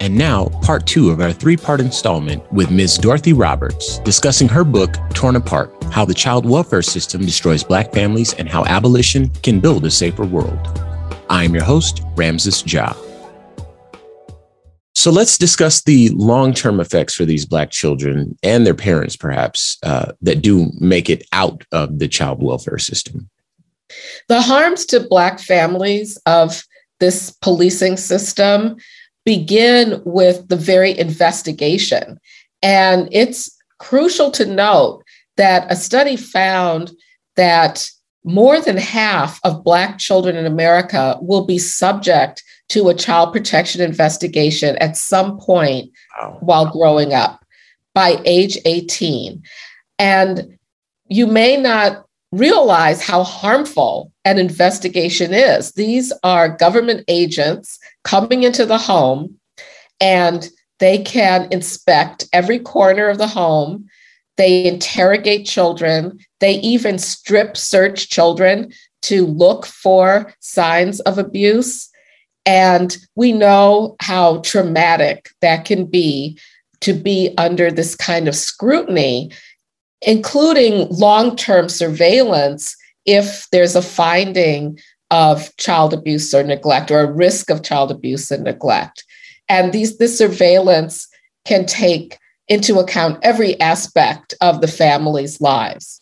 And now, part two of our three part installment with Ms. Dorothy Roberts discussing her book, Torn Apart How the Child Welfare System Destroys Black Families and How Abolition Can Build a Safer World. I am your host, Ramses Ja. So let's discuss the long term effects for these Black children and their parents, perhaps, uh, that do make it out of the child welfare system. The harms to Black families of this policing system begin with the very investigation. And it's crucial to note that a study found that more than half of Black children in America will be subject to a child protection investigation at some point wow. while growing up by age 18. And you may not realize how harmful an investigation is. These are government agents coming into the home and they can inspect every corner of the home. They interrogate children. They even strip search children to look for signs of abuse. And we know how traumatic that can be to be under this kind of scrutiny including long term surveillance if there's a finding of child abuse or neglect or a risk of child abuse and neglect. And these, this surveillance can take into account every aspect of the family's lives.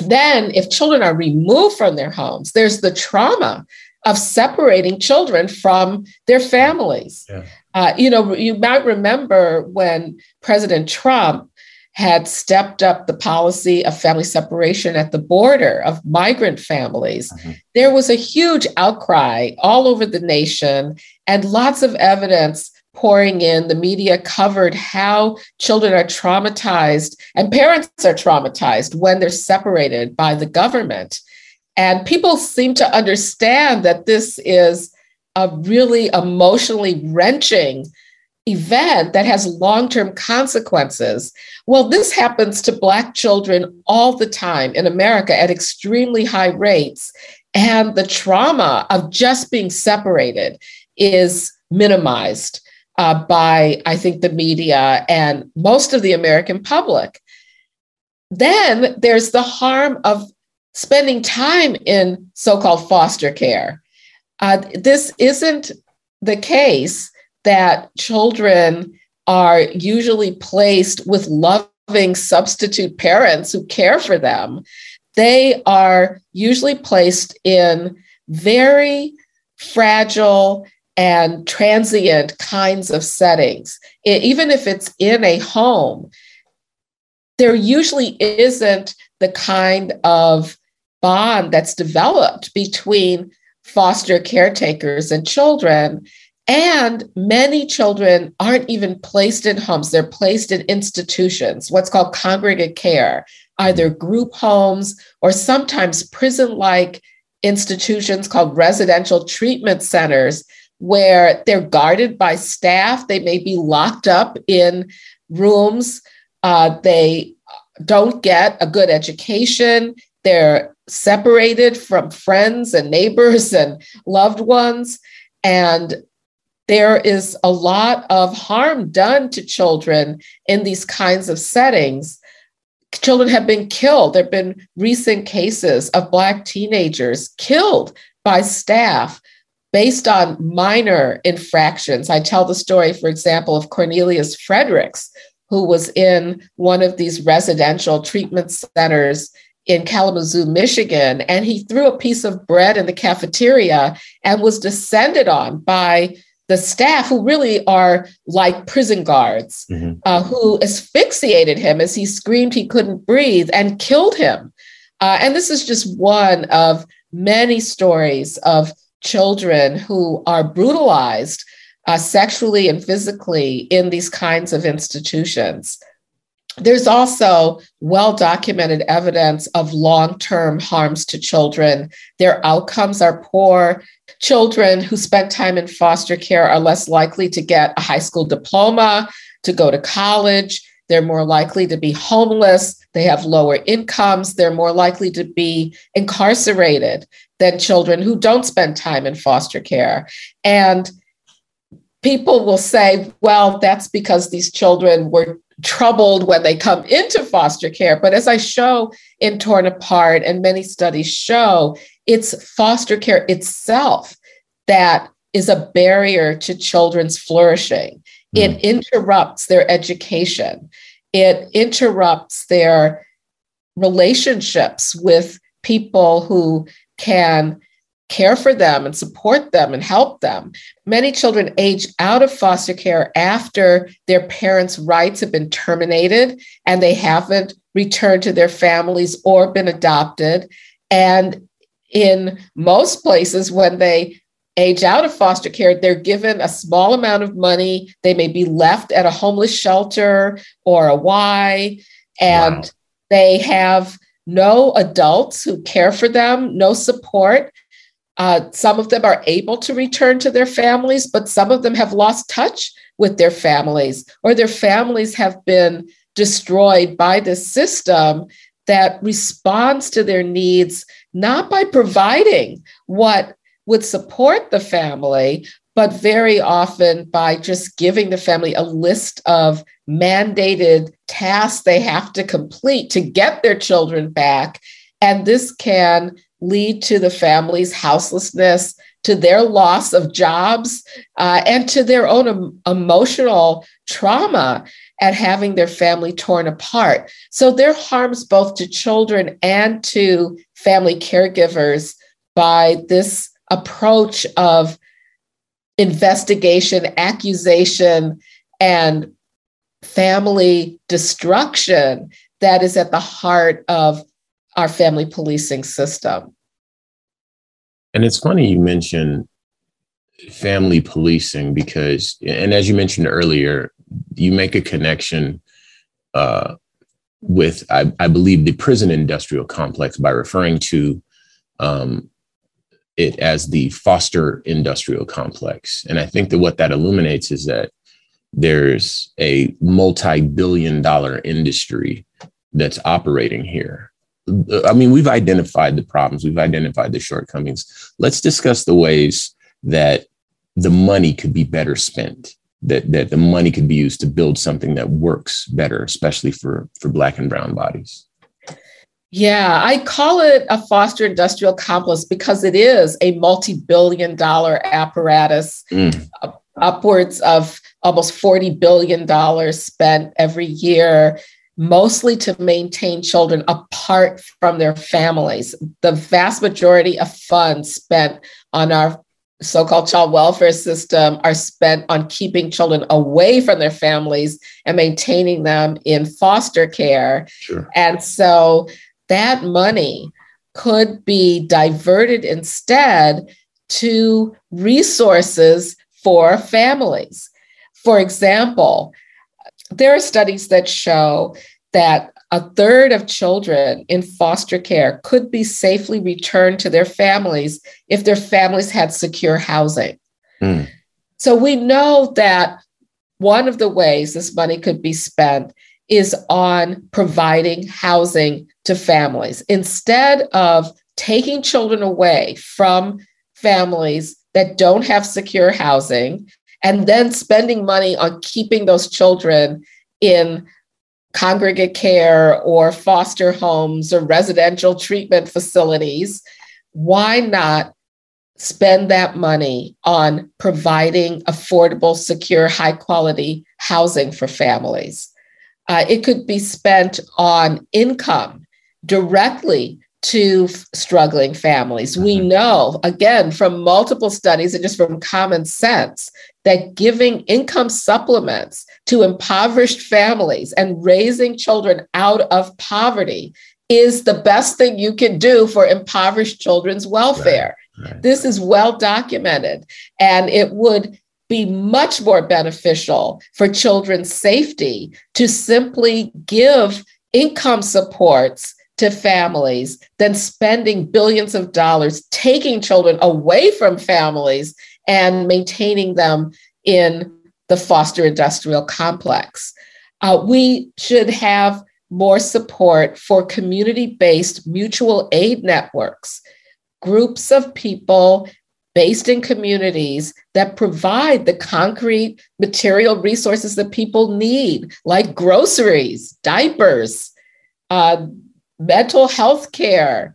Then, if children are removed from their homes, there's the trauma of separating children from their families. Yeah. Uh, you know, you might remember when President Trump had stepped up the policy of family separation at the border of migrant families, mm-hmm. there was a huge outcry all over the nation and lots of evidence pouring in. The media covered how children are traumatized and parents are traumatized when they're separated by the government. And people seem to understand that this is a really emotionally wrenching event that has long term consequences. Well, this happens to Black children all the time in America at extremely high rates. And the trauma of just being separated is minimized uh, by, I think, the media and most of the American public. Then there's the harm of spending time in so called foster care. Uh, this isn't the case that children are usually placed with loving substitute parents who care for them. They are usually placed in very fragile and transient kinds of settings. It, even if it's in a home, there usually isn't the kind of bond that's developed between foster caretakers and children and many children aren't even placed in homes, they're placed in institutions, what's called congregate care, either group homes or sometimes prison like institutions called residential treatment centers where they're guarded by staff. They may be locked up in rooms. Uh, they don't get a good education. They're separated from friends and neighbors and loved ones. And there is a lot of harm done to children in these kinds of settings. Children have been killed. There have been recent cases of Black teenagers killed by staff based on minor infractions. I tell the story, for example, of Cornelius Fredericks, who was in one of these residential treatment centers in Kalamazoo, Michigan, and he threw a piece of bread in the cafeteria and was descended on by the staff, who really are like prison guards, mm-hmm. uh, who asphyxiated him as he screamed he couldn't breathe and killed him. Uh, and this is just one of many stories of children who are brutalized uh, sexually and physically in these kinds of institutions. There's also well documented evidence of long term harms to children. Their outcomes are poor. Children who spend time in foster care are less likely to get a high school diploma, to go to college. They're more likely to be homeless. They have lower incomes. They're more likely to be incarcerated than children who don't spend time in foster care. And people will say, well, that's because these children were troubled when they come into foster care. But as I show in Torn Apart, and many studies show, it's foster care itself that is a barrier to children's flourishing. Mm. It interrupts their education, it interrupts their relationships with people who can care for them and support them and help them. Many children age out of foster care after their parents' rights have been terminated and they haven't returned to their families or been adopted. And in most places, when they age out of foster care, they're given a small amount of money. They may be left at a homeless shelter or a Y, and wow. they have no adults who care for them, no support. Uh, some of them are able to return to their families, but some of them have lost touch with their families, or their families have been destroyed by this system that responds to their needs not by providing what would support the family, but very often by just giving the family a list of mandated tasks they have to complete to get their children back. And this can lead to the family's houselessness, to their loss of jobs, uh, and to their own em- emotional trauma at having their family torn apart. So there are harms both to children and to family caregivers by this approach of investigation, accusation, and family destruction that is at the heart of our family policing system. And it's funny you mention family policing because, and as you mentioned earlier, you make a connection uh, with, I, I, believe, the prison industrial complex by referring to um, it as the Foster industrial complex. And I think that what that illuminates is that there's a multi billion dollar industry that's operating here. I mean, we've identified the problems, we've identified the shortcomings. Let's discuss the ways that the money could be better spent, that, that the money could be used to build something that works better, especially for, for Black and Brown bodies. Yeah, I call it a foster industrial complex because it is a multi billion dollar apparatus, mm. upwards of almost $40 billion spent every year mostly to maintain children apart from their families. The vast majority of funds spent on our so called child welfare system are spent on keeping children away from their families and maintaining them in foster care. Sure. And so that money could be diverted instead to resources for families. For example, there are studies that show that a third of children in foster care could be safely returned to their families if their families had secure housing. Mm. So we know that one of the ways this money could be spent is on providing housing to families instead of taking children away from families that don't have secure housing and then spending money on keeping those children in congregate care or foster homes or residential treatment facilities. Why not spend that money on providing affordable, secure, high quality housing for families? Uh, it could be spent on income directly to struggling families. Mm-hmm. We know, again, from multiple studies and just from common sense, that giving income supplements to impoverished families and raising children out of poverty is the best thing you can do for impoverished children's welfare. Right, right. This is well documented, and it would be much more beneficial for children's safety to simply give income supports to families than spending billions of dollars taking children away from families and maintaining them in the foster industrial complex. Uh, we should have more support for community based mutual aid networks, groups of people based in communities that provide the concrete material resources that people need, like groceries, diapers, uh, mental health care,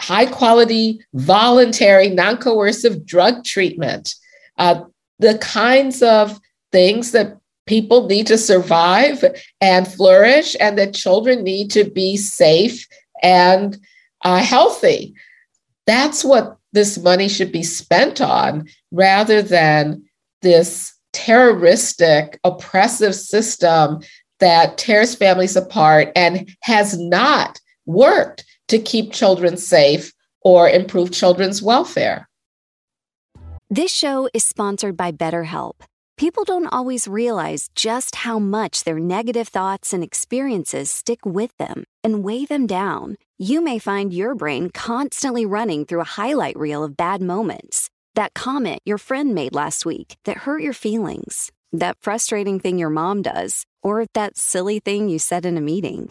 high quality, voluntary, non coercive drug treatment, uh, the kinds of things that people need to survive and flourish, and that children need to be safe and uh, healthy. That's what this money should be spent on rather than this terroristic, oppressive system that tears families apart and has not worked to keep children safe or improve children's welfare. This show is sponsored by BetterHelp. People don't always realize just how much their negative thoughts and experiences stick with them and weigh them down. You may find your brain constantly running through a highlight reel of bad moments. That comment your friend made last week that hurt your feelings, that frustrating thing your mom does, or that silly thing you said in a meeting.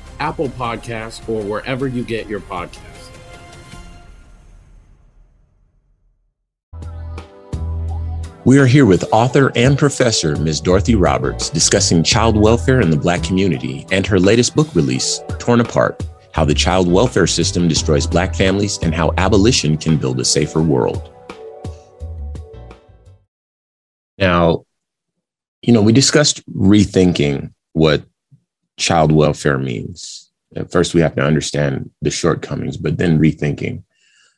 Apple Podcasts, or wherever you get your podcasts. We are here with author and professor Ms. Dorothy Roberts discussing child welfare in the Black community and her latest book release, Torn Apart How the Child Welfare System Destroys Black Families and How Abolition Can Build a Safer World. Now, you know, we discussed rethinking what child welfare means. At first, we have to understand the shortcomings, but then rethinking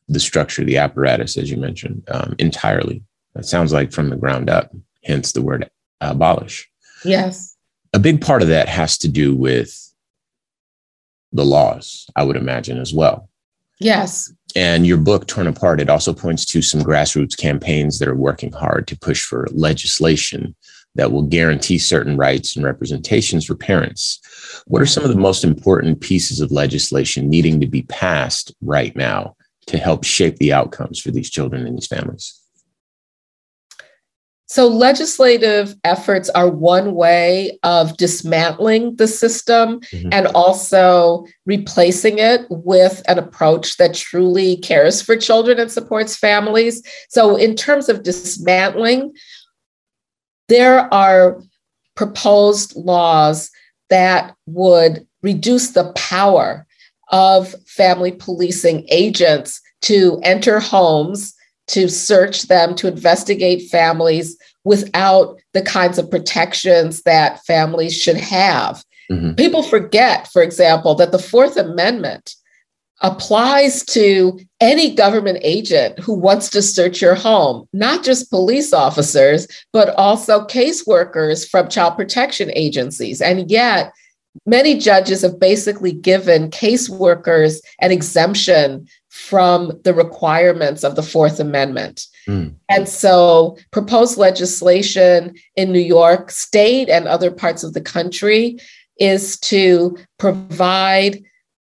the structure, the apparatus, as you mentioned, um, entirely. That sounds like from the ground up, hence the word abolish. Yes. A big part of that has to do with the laws, I would imagine, as well. Yes. And your book, Torn Apart, it also points to some grassroots campaigns that are working hard to push for legislation that will guarantee certain rights and representations for parents. What are some of the most important pieces of legislation needing to be passed right now to help shape the outcomes for these children and these families? So, legislative efforts are one way of dismantling the system mm-hmm. and also replacing it with an approach that truly cares for children and supports families. So, in terms of dismantling, there are proposed laws that would reduce the power of family policing agents to enter homes to search them, to investigate families without the kinds of protections that families should have. Mm-hmm. People forget, for example, that the Fourth Amendment applies to any government agent who wants to search your home, not just police officers, but also caseworkers from child protection agencies. And yet, many judges have basically given caseworkers an exemption from the requirements of the Fourth Amendment. Mm. And so, proposed legislation in New York State and other parts of the country is to provide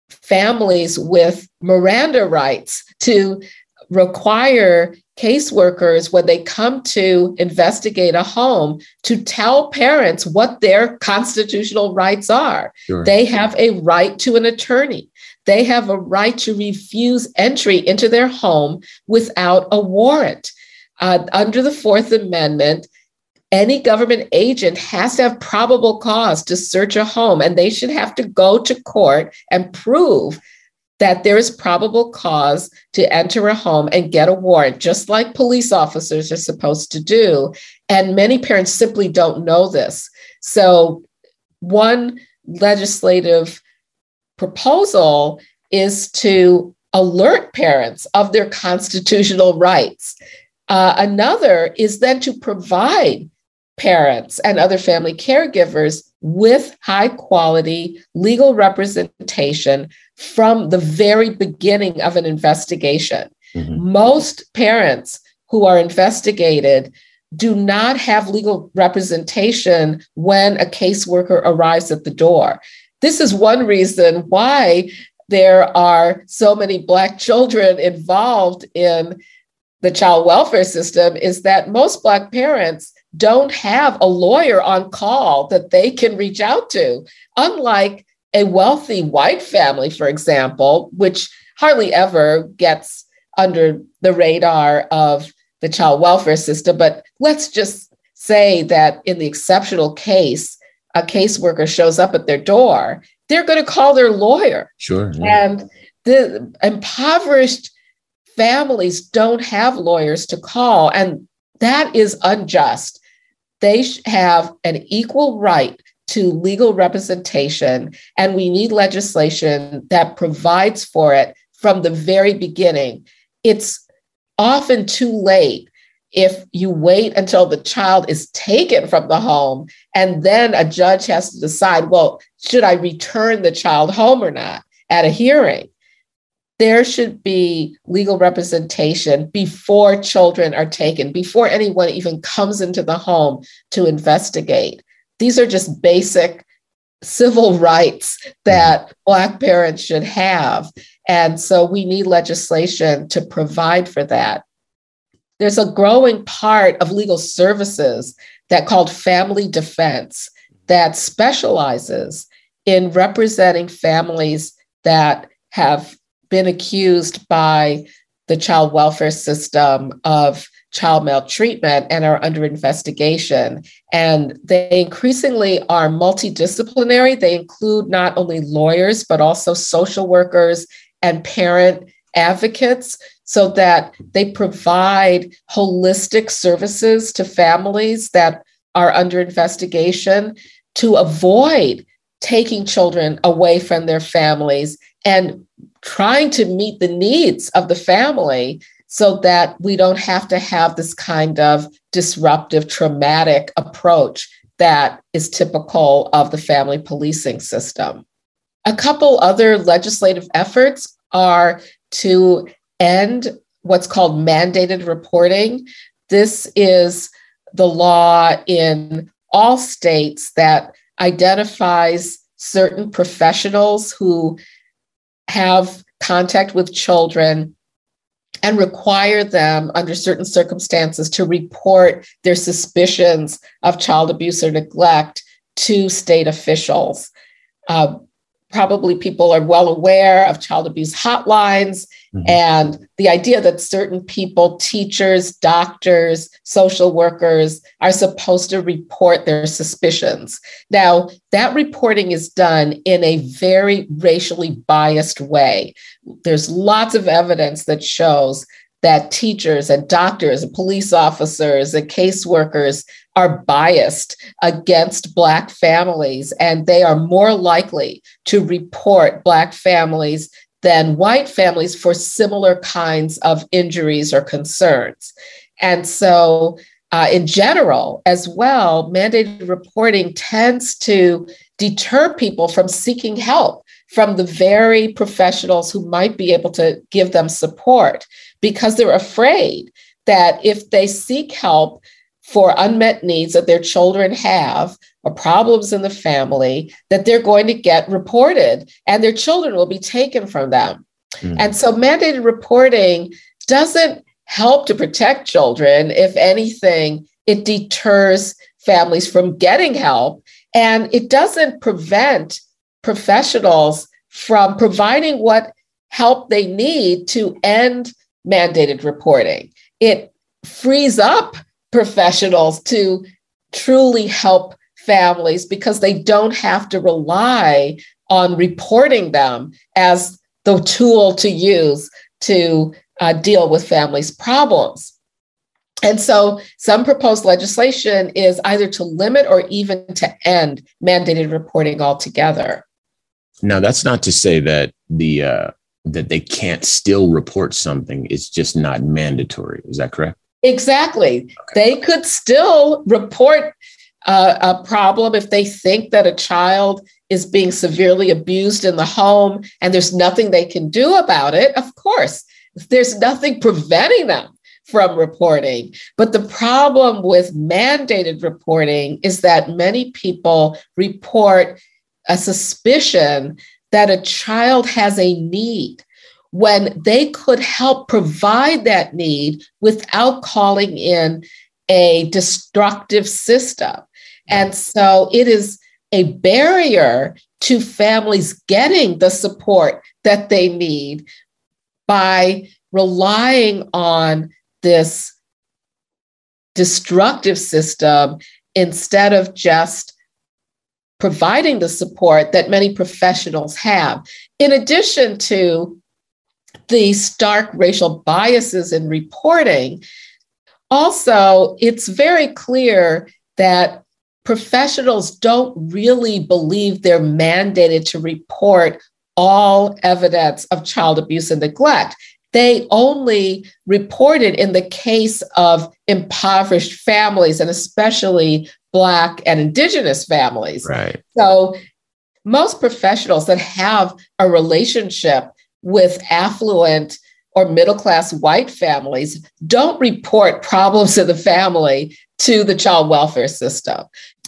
families with Miranda rights to require caseworkers when they come to investigate a home to tell parents what their constitutional rights are. Sure. They have a right to an attorney. They have a right to refuse entry into their home without a warrant. Uh, under the Fourth Amendment, any government agent has to have probable cause to search a home, and they should have to go to court and prove that there is probable cause to enter a home and get a warrant, just like police officers are supposed to do. And many parents simply don't know this. So, one legislative proposal is to alert parents of their constitutional rights. Uh, another is then to provide parents and other family caregivers with high quality legal representation from the very beginning of an investigation. Mm-hmm. Most parents who are investigated do not have legal representation when a caseworker arrives at the door. This is one reason why there are so many Black children involved in the child welfare system is that most Black parents don't have a lawyer on call that they can reach out to, unlike a wealthy white family, for example, which hardly ever gets under the radar of the child welfare system. But let's just say that in the exceptional case, a caseworker shows up at their door, they're going to call their lawyer. Sure. Yeah. And the impoverished families don't have lawyers to call, and that is unjust. They have an equal right to legal representation, and we need legislation that provides for it from the very beginning. It's often too late if you wait until the child is taken from the home and then a judge has to decide well should i return the child home or not at a hearing. There should be legal representation before children are taken, before anyone even comes into the home to investigate. These are just basic civil rights that Black parents should have. And so we need legislation to provide for that. There's a growing part of legal services that called family defense that specializes in representing families that have been accused by the child welfare system of child maltreatment and are under investigation. And they increasingly are multidisciplinary. They include not only lawyers, but also social workers and parent advocates so that they provide holistic services to families that are under investigation to avoid taking children away from their families and trying to meet the needs of the family so that we don't have to have this kind of disruptive, traumatic approach that is typical of the family policing system. A couple other legislative efforts are to end what's called mandated reporting. This is the law in all states that identifies certain professionals who have contact with children and require them under certain circumstances to report their suspicions of child abuse or neglect to state officials. Uh, probably people are well aware of child abuse hotlines mm-hmm. and the idea that certain people, teachers, doctors, social workers, are supposed to report their suspicions. Now, that reporting is done in a very racially biased way. There's lots of evidence that shows that teachers and doctors and police officers and caseworkers are biased against Black families, and they are more likely to report Black families than white families for similar kinds of injuries or concerns. And so, uh, in general, as well, mandated reporting tends to deter people from seeking help from the very professionals who might be able to give them support because they're afraid that if they seek help for unmet needs that their children have or problems in the family that they're going to get reported and their children will be taken from them mm. and so mandated reporting doesn't help to protect children if anything it deters families from getting help and it doesn't prevent professionals from providing what help they need to end mandated reporting. It frees up professionals to truly help families because they don't have to rely on reporting them as the tool to use to uh, deal with families' problems. And so, some proposed legislation is either to limit or even to end mandated reporting altogether. Now, that's not to say that the uh, that they can't still report something. It's just not mandatory. Is that correct? Exactly. Okay. They could still report uh, a problem if they think that a child is being severely abused in the home and there's nothing they can do about it. Of course, there's nothing preventing them from reporting. But the problem with mandated reporting is that many people report a suspicion that a child has a need when they could help provide that need without calling in a destructive system. And so it is a barrier to families getting the support that they need by relying on this destructive system instead of just providing the support that many professionals have. In addition to the stark racial biases in reporting, also, it's very clear that professionals don't really believe they're mandated to report all evidence of child abuse and neglect. They only reported in the case of impoverished families and especially Black and Indigenous families. Right. So most professionals that have a relationship with affluent or middle class white families don't report problems in the family to the child welfare system.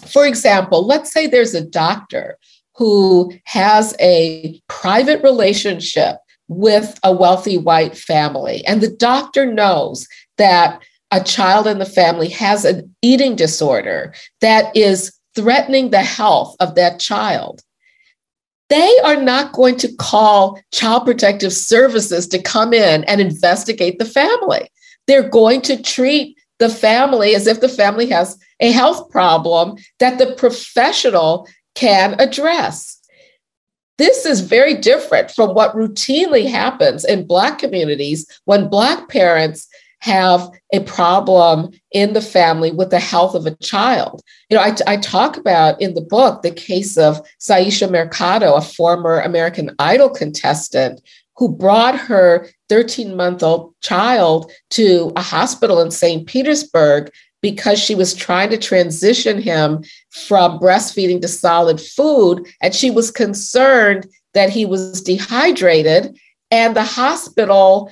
For example, let's say there's a doctor who has a private relationship with a wealthy white family, and the doctor knows that a child in the family has an eating disorder that is threatening the health of that child they are not going to call child protective services to come in and investigate the family. They're going to treat the family as if the family has a health problem that the professional can address. This is very different from what routinely happens in Black communities when Black parents have a problem in the family with the health of a child. You know, I, I talk about in the book the case of Syesha Mercado, a former American Idol contestant who brought her 13 month old child to a hospital in St. Petersburg because she was trying to transition him from breastfeeding to solid food. And she was concerned that he was dehydrated. And the hospital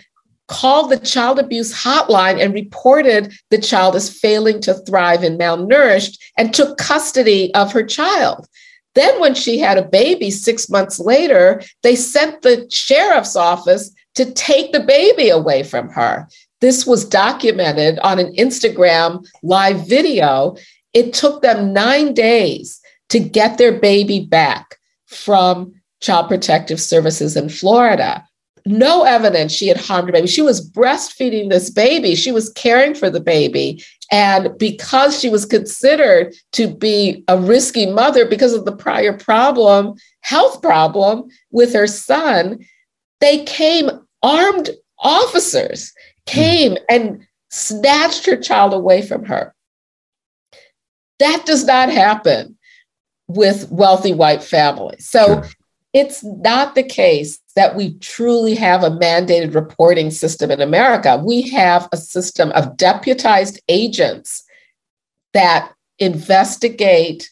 called the child abuse hotline and reported the child as failing to thrive and malnourished and took custody of her child. Then, when she had a baby six months later, they sent the sheriff's office to take the baby away from her. This was documented on an Instagram live video. It took them nine days to get their baby back from Child Protective Services in Florida no evidence she had harmed her baby. She was breastfeeding this baby, she was caring for the baby. And because she was considered to be a risky mother because of the prior problem, health problem with her son, they came, armed officers came hmm. and snatched her child away from her. That does not happen with wealthy white families. So sure. it's not the case that we truly have a mandated reporting system in America. We have a system of deputized agents that investigate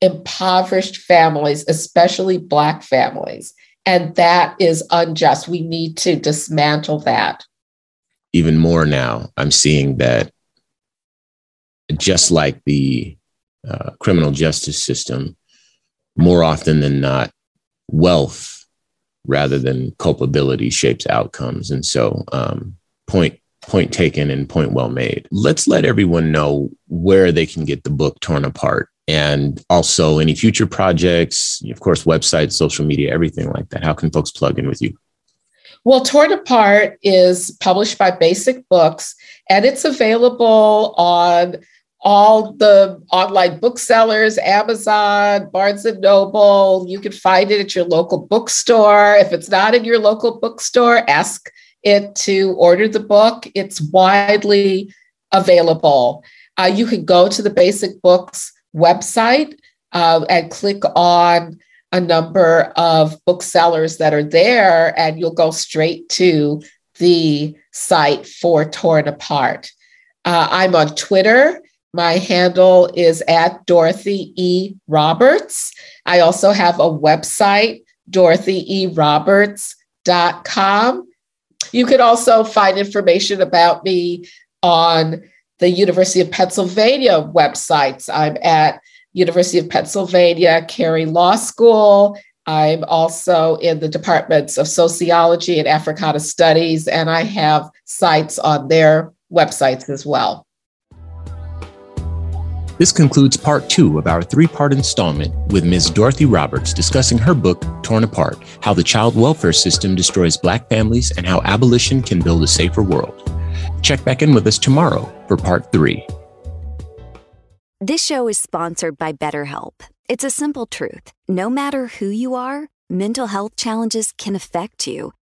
impoverished families, especially Black families. And that is unjust. We need to dismantle that. Even more now, I'm seeing that just like the uh, criminal justice system, more often than not, wealth rather than culpability shapes outcomes. And so, um, point point taken and point well made. Let's let everyone know where they can get the book torn apart and also any future projects, of course, websites, social media, everything like that. How can folks plug in with you? Well, Torn Apart is published by Basic Books and it's available on all the online booksellers, Amazon, Barnes and Noble. You can find it at your local bookstore. If it's not in your local bookstore, ask it to order the book. It's widely available. Uh, you can go to the Basic Books website uh, and click on a number of booksellers that are there, and you'll go straight to the site for Torn Apart. Uh, I'm on Twitter my handle is at Dorothy E. Roberts. I also have a website, dorothyeroberts.com. You can also find information about me on the University of Pennsylvania websites. I'm at University of Pennsylvania Carey Law School. I'm also in the departments of sociology and Africana studies, and I have sites on their websites as well. This concludes part two of our three part installment with Ms. Dorothy Roberts discussing her book, Torn Apart How the Child Welfare System Destroys Black Families and How Abolition Can Build a Safer World. Check back in with us tomorrow for part three. This show is sponsored by BetterHelp. It's a simple truth. No matter who you are, mental health challenges can affect you